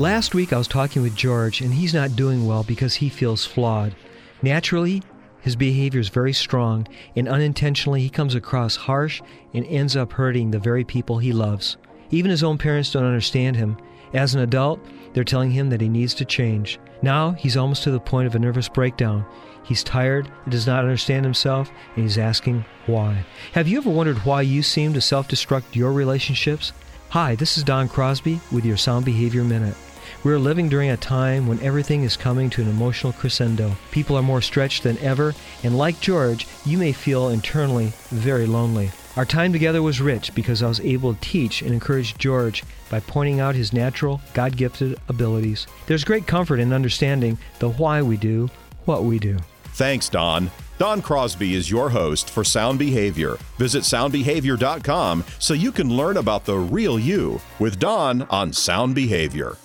Last week I was talking with George, and he's not doing well because he feels flawed. Naturally, his behavior is very strong, and unintentionally, he comes across harsh and ends up hurting the very people he loves. Even his own parents don't understand him. As an adult, they're telling him that he needs to change. Now, he's almost to the point of a nervous breakdown. He's tired, does not understand himself, and he's asking why. Have you ever wondered why you seem to self destruct your relationships? Hi, this is Don Crosby with your Sound Behavior Minute. We're living during a time when everything is coming to an emotional crescendo. People are more stretched than ever, and like George, you may feel internally very lonely. Our time together was rich because I was able to teach and encourage George by pointing out his natural, God gifted abilities. There's great comfort in understanding the why we do what we do. Thanks, Don. Don Crosby is your host for Sound Behavior. Visit soundbehavior.com so you can learn about the real you with Don on Sound Behavior.